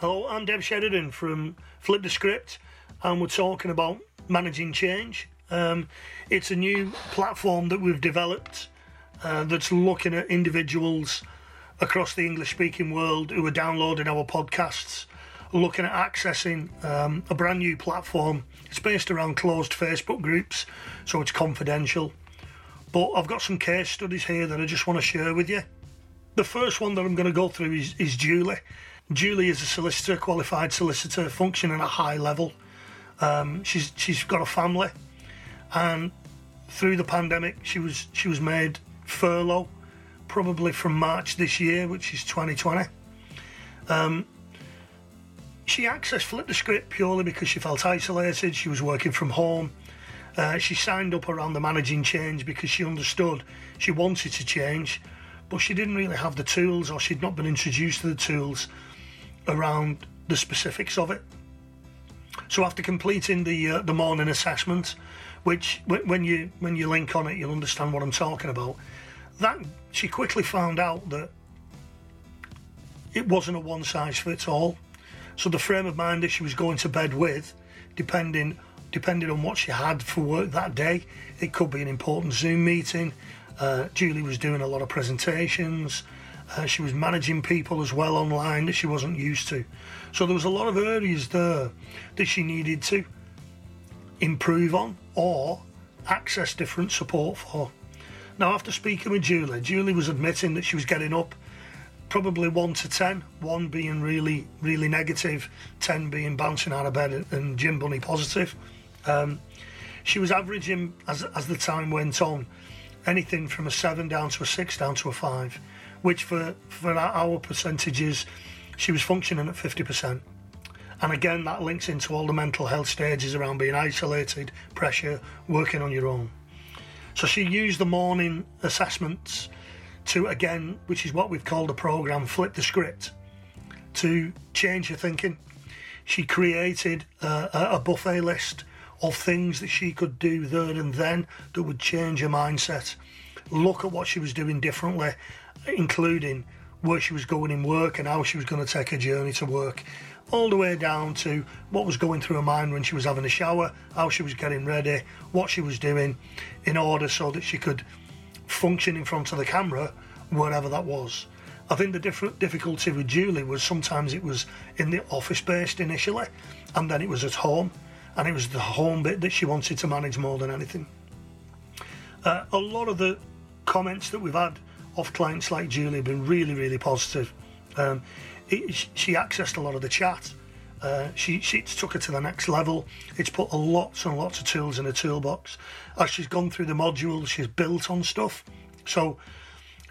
Hello, I'm Dev Sheridan from Flip the Script, and we're talking about managing change. Um, it's a new platform that we've developed uh, that's looking at individuals across the English speaking world who are downloading our podcasts, looking at accessing um, a brand new platform. It's based around closed Facebook groups, so it's confidential. But I've got some case studies here that I just want to share with you. The first one that I'm going to go through is, is Julie. Julie is a solicitor, qualified solicitor, functioning at a high level. Um, she's she's got a family, and through the pandemic, she was she was made furlough, probably from March this year, which is 2020. Um, she accessed Flip the Script purely because she felt isolated. She was working from home. Uh, she signed up around the managing change because she understood she wanted to change, but she didn't really have the tools or she'd not been introduced to the tools around the specifics of it. So after completing the uh, the morning assessment, which when you when you link on it, you'll understand what I'm talking about. That she quickly found out that it wasn't a one size fits all. So the frame of mind that she was going to bed with, depending depending on what she had for work that day, it could be an important Zoom meeting. Uh, Julie was doing a lot of presentations. Uh, she was managing people as well online that she wasn't used to. So there was a lot of areas there that she needed to improve on or access different support for. Now, after speaking with Julie, Julie was admitting that she was getting up probably 1 to 10, 1 being really, really negative, 10 being bouncing out of bed and gym bunny positive. Um, she was averaging, as, as the time went on, anything from a 7 down to a 6 down to a 5 which for, for our percentages, she was functioning at 50%. And again, that links into all the mental health stages around being isolated, pressure, working on your own. So she used the morning assessments to, again, which is what we've called the program, flip the script, to change her thinking. She created uh, a buffet list of things that she could do there and then that would change her mindset. Look at what she was doing differently including where she was going in work and how she was going to take her journey to work, all the way down to what was going through her mind when she was having a shower, how she was getting ready, what she was doing in order so that she could function in front of the camera wherever that was. I think the different difficulty with Julie was sometimes it was in the office based initially, and then it was at home, and it was the home bit that she wanted to manage more than anything. Uh, a lot of the comments that we've had off clients like Julie have been really, really positive. Um, it, she accessed a lot of the chat. Uh, she, she took her to the next level. It's put a lots and lots of tools in her toolbox. As she's gone through the modules, she's built on stuff. So,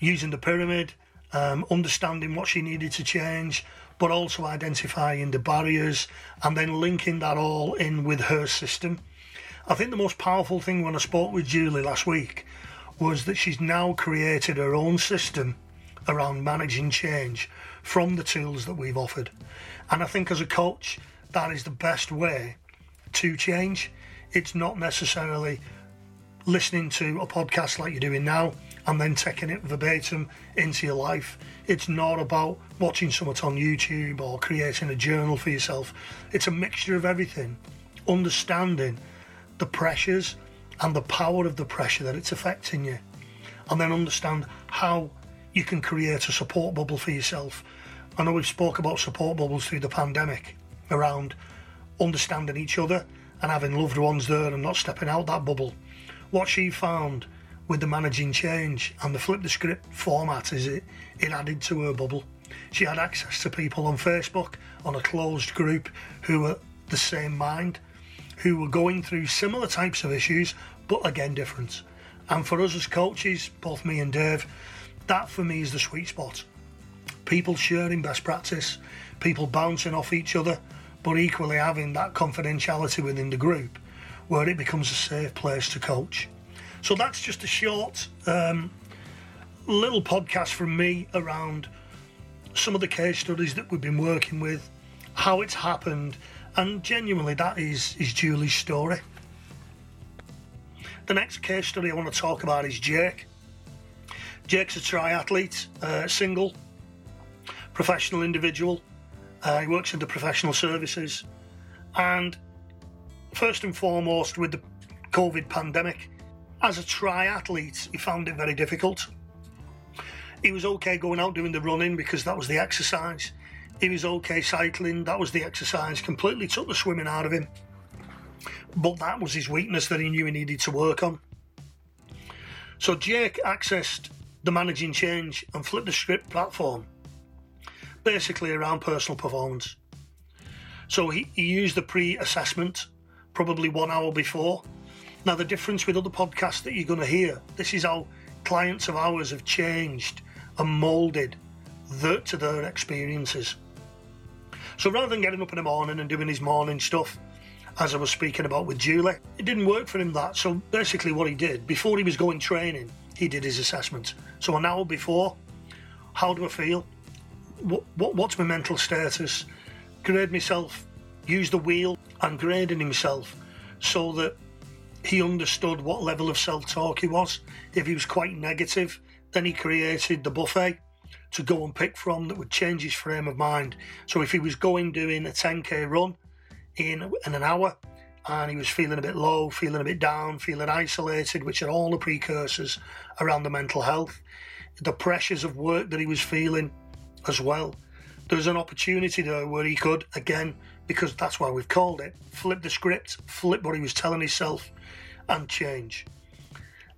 using the pyramid, um, understanding what she needed to change, but also identifying the barriers and then linking that all in with her system. I think the most powerful thing when I spoke with Julie last week was that she's now created her own system around managing change from the tools that we've offered. And I think as a coach, that is the best way to change. It's not necessarily listening to a podcast like you're doing now and then taking it verbatim into your life. It's not about watching something on YouTube or creating a journal for yourself. It's a mixture of everything. Understanding the pressures and the power of the pressure that it's affecting you, and then understand how you can create a support bubble for yourself. I know we've spoke about support bubbles through the pandemic around understanding each other and having loved ones there and not stepping out that bubble. What she found with the managing change and the flip the script format is it it added to her bubble. She had access to people on Facebook on a closed group who were the same mind who were going through similar types of issues, but again different. And for us as coaches, both me and Dave, that for me is the sweet spot. People sharing best practice, people bouncing off each other, but equally having that confidentiality within the group where it becomes a safe place to coach. So that's just a short um, little podcast from me around some of the case studies that we've been working with, how it's happened, and genuinely, that is, is Julie's story. The next case study I want to talk about is Jake. Jake's a triathlete, uh, single, professional individual. Uh, he works in the professional services. And first and foremost, with the COVID pandemic, as a triathlete, he found it very difficult. He was okay going out doing the running because that was the exercise. He was okay cycling, that was the exercise. Completely took the swimming out of him. But that was his weakness that he knew he needed to work on. So Jake accessed the Managing Change and Flip the Script platform, basically around personal performance. So he, he used the pre assessment probably one hour before. Now, the difference with other podcasts that you're going to hear, this is how clients of ours have changed and moulded the, to their experiences. So rather than getting up in the morning and doing his morning stuff, as I was speaking about with Julie, it didn't work for him that. So basically, what he did before he was going training, he did his assessment. So an hour before, how do I feel? What, what what's my mental status? Grade myself, use the wheel, and grading himself so that he understood what level of self-talk he was. If he was quite negative, then he created the buffet to go and pick from that would change his frame of mind. So if he was going doing a 10k run in, in an hour and he was feeling a bit low, feeling a bit down, feeling isolated, which are all the precursors around the mental health, the pressures of work that he was feeling as well. There's an opportunity there where he could, again, because that's why we've called it, flip the script, flip what he was telling himself, and change.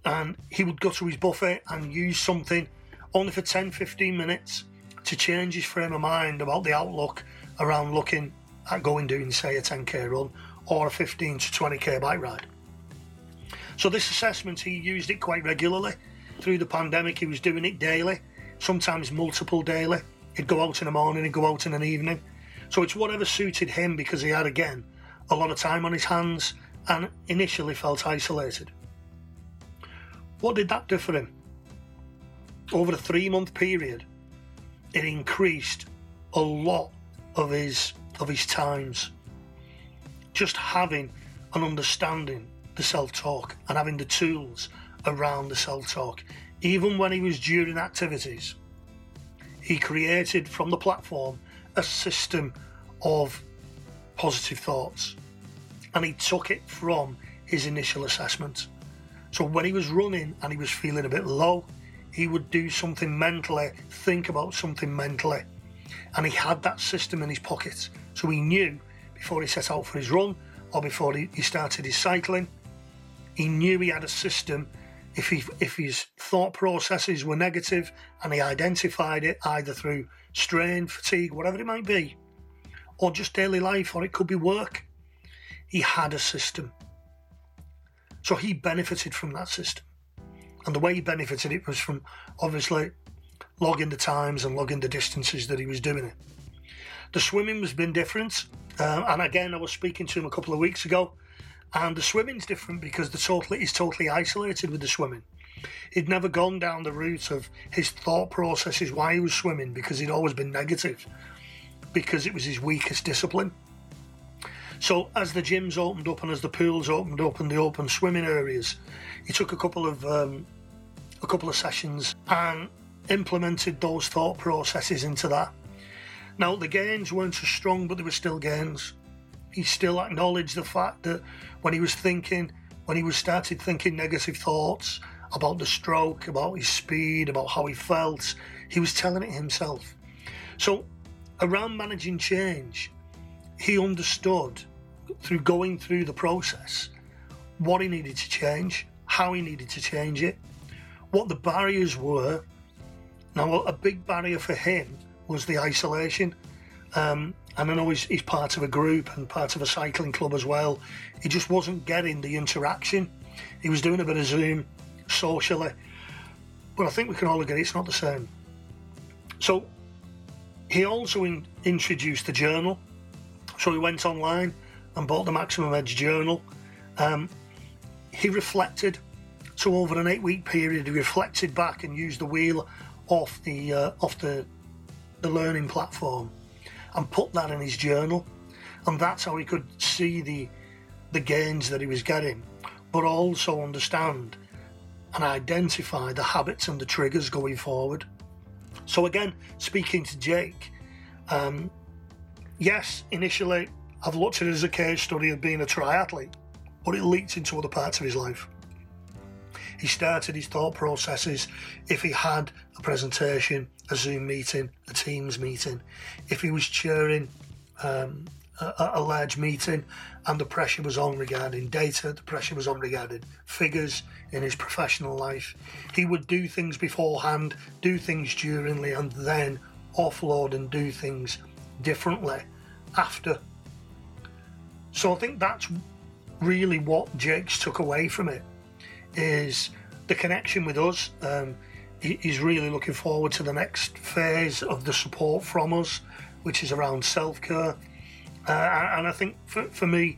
And he would go to his buffet and use something only for 10 15 minutes to change his frame of mind about the outlook around looking at going doing, say, a 10k run or a 15 to 20k bike ride. So, this assessment, he used it quite regularly. Through the pandemic, he was doing it daily, sometimes multiple daily. He'd go out in the morning, he'd go out in an evening. So, it's whatever suited him because he had, again, a lot of time on his hands and initially felt isolated. What did that do for him? Over a three month period, it increased a lot of his of his times. Just having an understanding the self talk and having the tools around the self talk, even when he was during activities, he created from the platform a system of positive thoughts and he took it from his initial assessment. So when he was running and he was feeling a bit low, he would do something mentally, think about something mentally. And he had that system in his pocket. So he knew before he set out for his run or before he, started his cycling, he knew he had a system. If, he, if his thought processes were negative and he identified it either through strain, fatigue, whatever it might be, or just daily life, or it could be work, he had a system. So he benefited from that system. And the way he benefited it was from obviously logging the times and logging the distances that he was doing it. The swimming has been different. Uh, and again, I was speaking to him a couple of weeks ago, and the swimming's different because the totally he's totally isolated with the swimming. He'd never gone down the route of his thought processes why he was swimming because he'd always been negative, because it was his weakest discipline. So as the gyms opened up and as the pools opened up and the open swimming areas, he took a couple of um, a couple of sessions and implemented those thought processes into that. Now the gains weren't as strong, but they were still gains. He still acknowledged the fact that when he was thinking, when he was started thinking negative thoughts about the stroke, about his speed, about how he felt, he was telling it himself. So around managing change, he understood through going through the process what he needed to change how he needed to change it, what the barriers were. Now, a big barrier for him was the isolation. Um, and I know he's, he's part of a group and part of a cycling club as well. He just wasn't getting the interaction. He was doing a bit of Zoom socially, but I think we can all agree it's not the same. So he also in, introduced the journal. So he went online and bought the Maximum Edge journal. Um, he reflected. So over an eight-week period, he reflected back and used the wheel off the uh, off the the learning platform and put that in his journal, and that's how he could see the the gains that he was getting, but also understand and identify the habits and the triggers going forward. So again, speaking to Jake, um, yes, initially I've looked at it as a case study of being a triathlete, but it leaked into other parts of his life. He started his thought processes if he had a presentation, a Zoom meeting, a Teams meeting, if he was chairing um, a, a, large meeting and the pressure was on regarding data, the pressure was on regarding figures in his professional life. He would do things beforehand, do things duringly, and then offload and do things differently after. So I think that's really what Jake's took away from it is the connection with us. Um, he's really looking forward to the next phase of the support from us, which is around self care. Uh, and I think for, for me,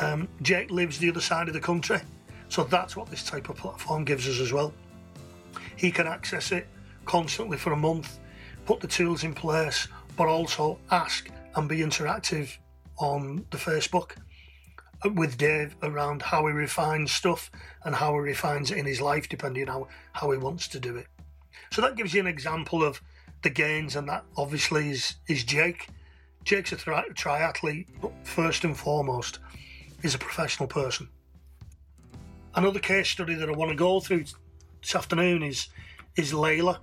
um, Jake lives the other side of the country. So that's what this type of platform gives us as well. He can access it constantly for a month, put the tools in place, but also ask and be interactive on the Facebook with Dave around how he refines stuff and how he refines it in his life, depending on how, how he wants to do it. So that gives you an example of the gains, and that obviously is, is Jake. Jake's a tri- triathlete, but first and foremost, is a professional person. Another case study that I want to go through this afternoon is is Layla,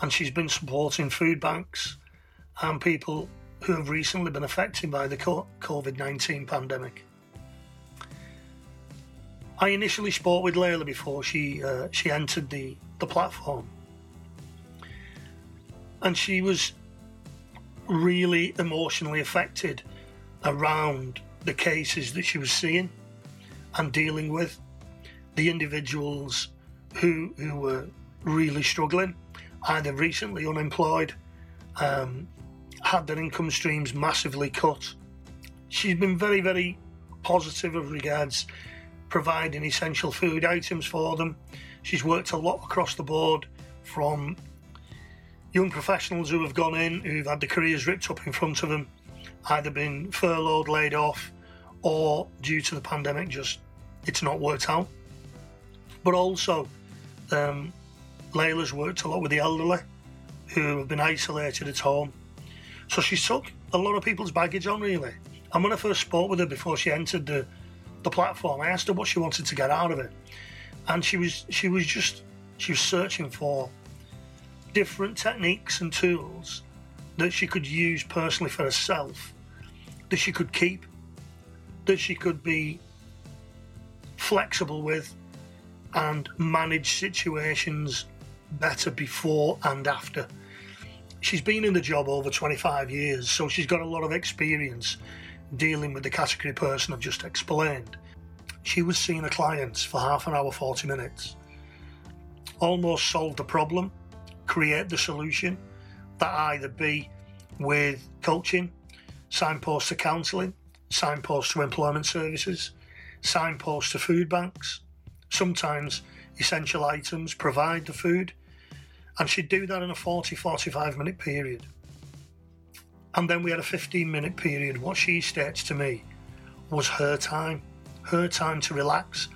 and she's been supporting food banks and people who have recently been affected by the COVID 19 pandemic. I initially spoke with Layla before she uh, she entered the, the platform, and she was really emotionally affected around the cases that she was seeing and dealing with, the individuals who who were really struggling, either recently unemployed, um, had their income streams massively cut. She's been very very positive of regards providing essential food items for them. She's worked a lot across the board from young professionals who have gone in, who've had their careers ripped up in front of them, either been furloughed, laid off, or due to the pandemic, just it's not worked out. But also, um, Layla's worked a lot with the elderly who have been isolated at home. So she's took a lot of people's baggage on, really. And when I first spoke with her before she entered the the platform. I asked her what she wanted to get out of it, and she was she was just she was searching for different techniques and tools that she could use personally for herself, that she could keep, that she could be flexible with, and manage situations better before and after. She's been in the job over 25 years, so she's got a lot of experience dealing with the category person I've just explained. She was seeing a client for half an hour, 40 minutes. Almost solved the problem, create the solution that either be with coaching, signpost to counselling, signpost to employment services, signpost to food banks, sometimes essential items, provide the food. And she'd do that in a 40 45 minute period. And then we had a 15 minute period. What she states to me was her time, her time to relax,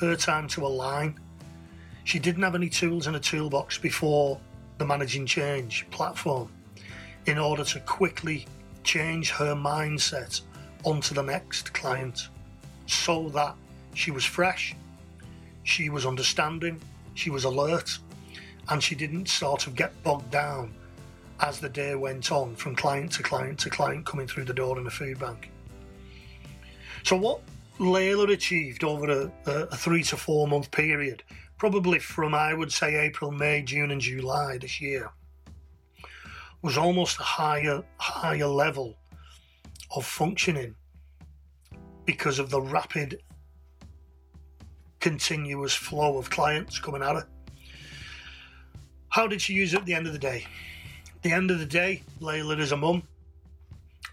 her time to align. She didn't have any tools in her toolbox before the Managing Change platform in order to quickly change her mindset onto the next client so that she was fresh, she was understanding, she was alert, and she didn't sort of get bogged down as the day went on from client to client to client coming through the door in the food bank. So, what Layla achieved over a, a, three to four month period, probably from I would say April, May, June, and July this year, was almost a higher higher level of functioning because of the rapid continuous flow of clients coming at her. How did she use it at the end of the day? The end of the day, Layla is a mum,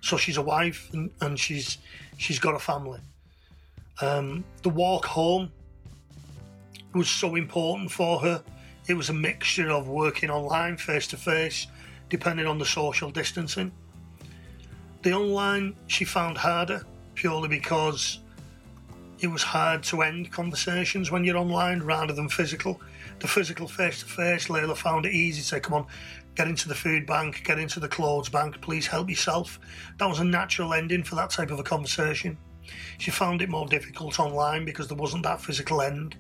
so she's a wife and, and she's she's got a family. Um, the walk home was so important for her. It was a mixture of working online, face to face, depending on the social distancing. The online she found harder purely because it was hard to end conversations when you're online rather than physical. The physical face to face, Layla found it easy to say, Come on, get into the food bank, get into the clothes bank, please help yourself. That was a natural ending for that type of a conversation. She found it more difficult online because there wasn't that physical end.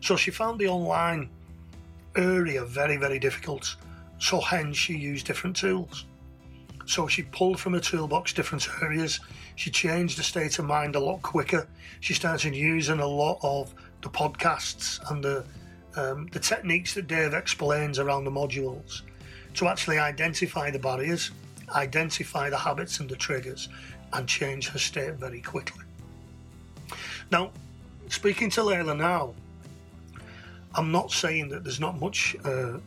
So she found the online area very, very difficult. So hence she used different tools. So she pulled from her toolbox different areas. She changed the state of mind a lot quicker. She started using a lot of the podcasts and the um, the techniques that Dave explains around the modules to actually identify the barriers, identify the habits and the triggers, and change her state very quickly. Now, speaking to Layla now, I'm not saying that there's not much, uh,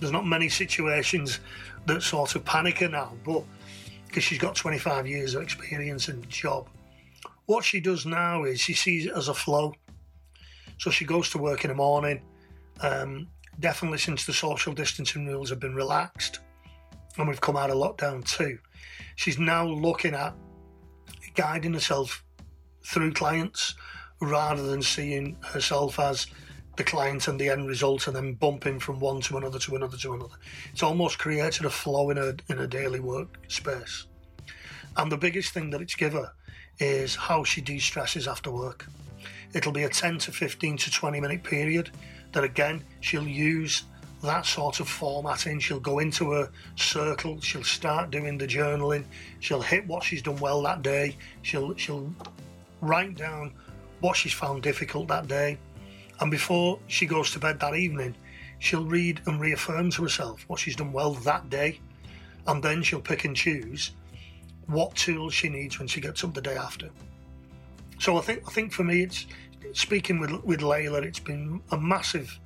there's not many situations that sort of panic her now, but because she's got 25 years of experience in the job. What she does now is she sees it as a flow. So she goes to work in the morning. Um, definitely since the social distancing rules have been relaxed and we've come out of lockdown too, she's now looking at guiding herself through clients rather than seeing herself as the client and the end result and then bumping from one to another to another to another. It's almost created a flow in her in her daily work space. And the biggest thing that it's given her is how she de-stresses after work. It'll be a 10 to 15 to 20 minute period that again she'll use that sort of formatting. She'll go into a circle, she'll start doing the journaling, she'll hit what she's done well that day, she'll she'll write down what she's found difficult that day, and before she goes to bed that evening, she'll read and reaffirm to herself what she's done well that day, and then she'll pick and choose what tools she needs when she gets up the day after. So I think I think for me, it's speaking with with Layla, it's been a massive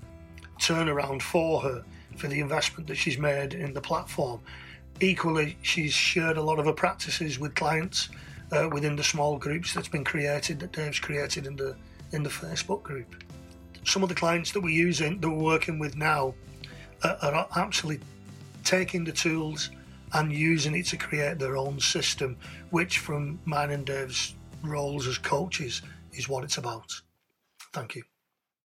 turnaround for her for the investment that she's made in the platform. Equally, she's shared a lot of her practices with clients uh, within the small groups that's been created that Dave's created in the in the Facebook group some of the clients that we're using, that we're working with now, are, are actually taking the tools and using it to create their own system, which, from mine and Dave's roles as coaches, is what it's about. Thank you.